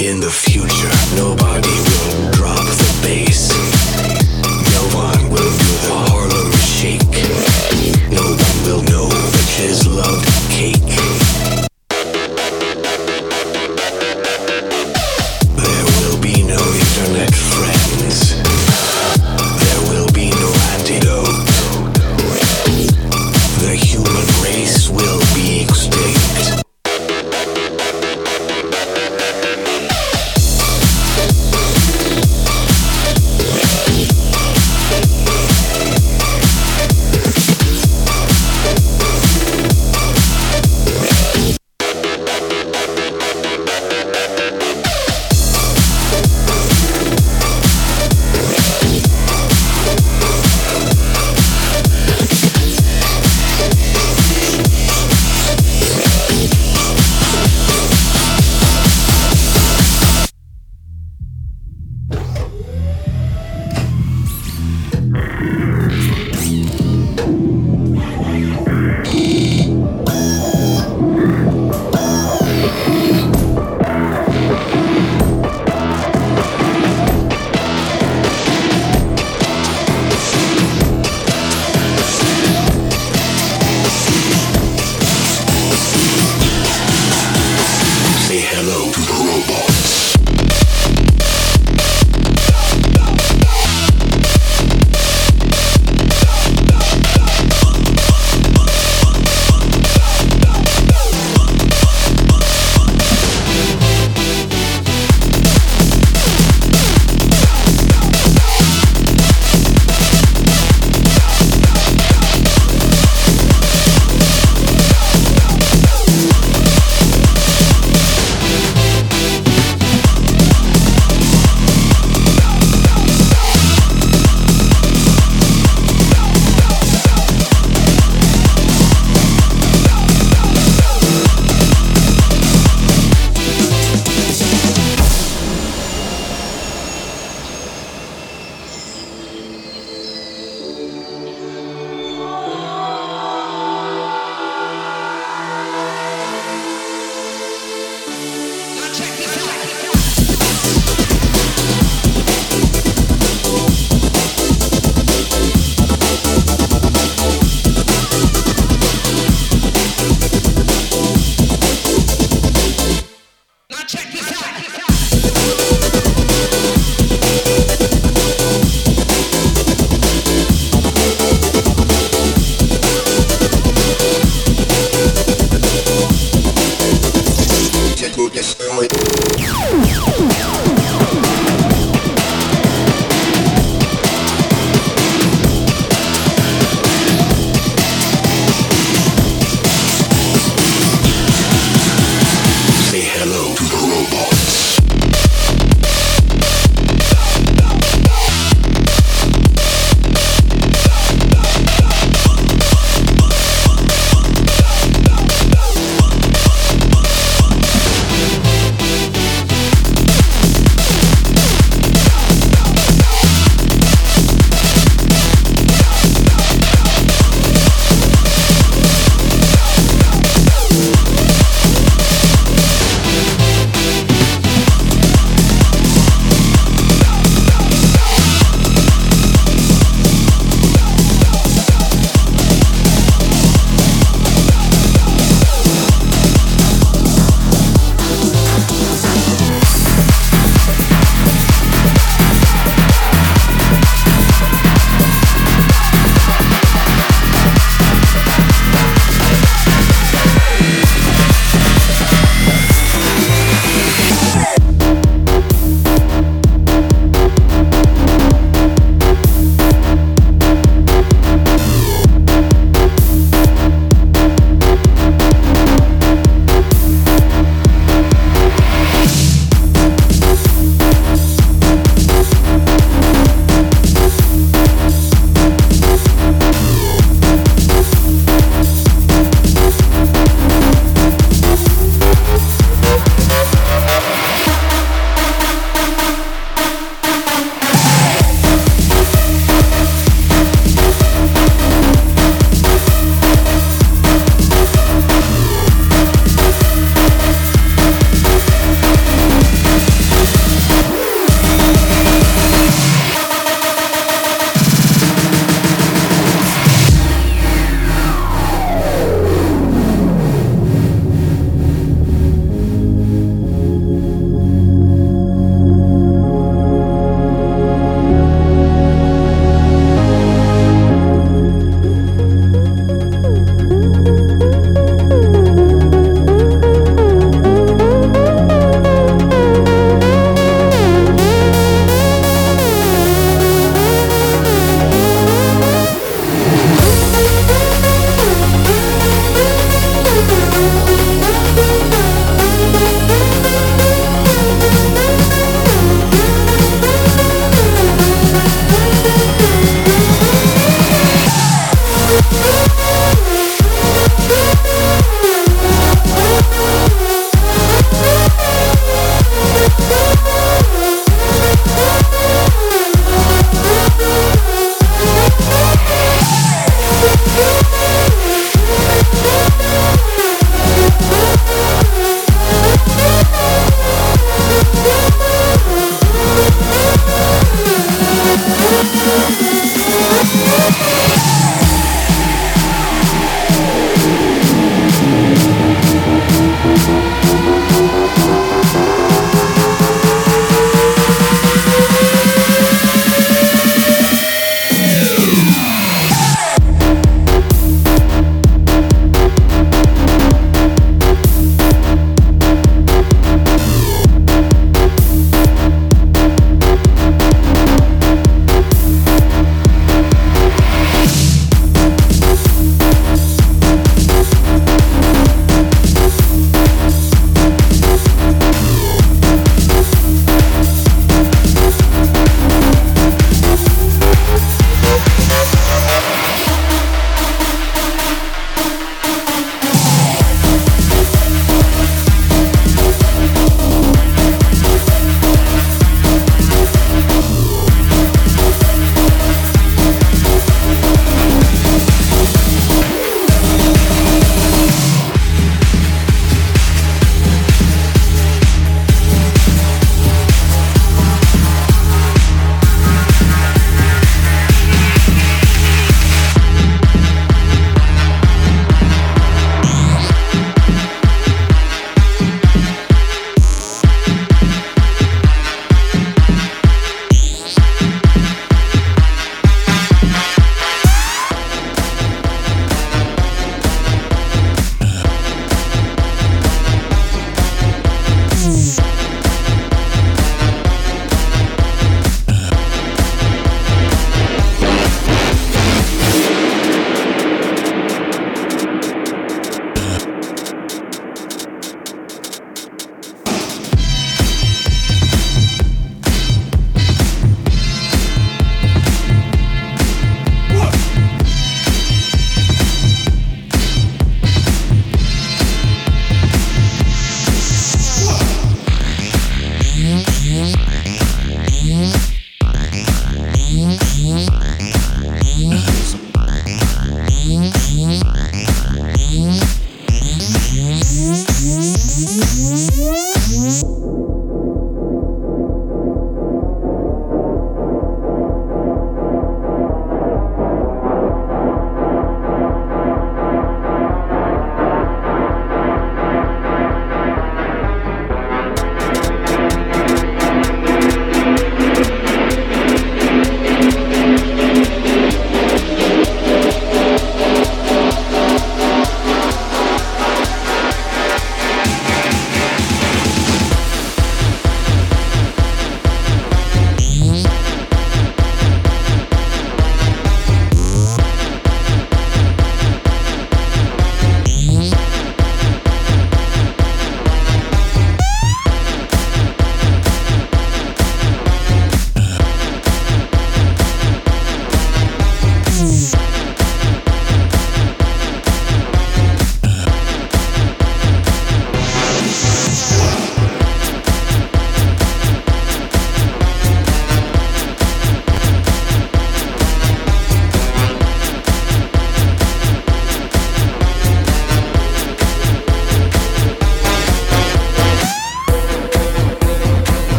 In the future, nobody will drop the bass. No one will do the Harlem shake. No one will know that his love cake.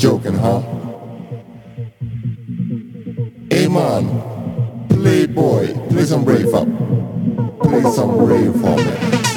Joking, huh? Hey man, playboy, play some rave up. Play some rave for me.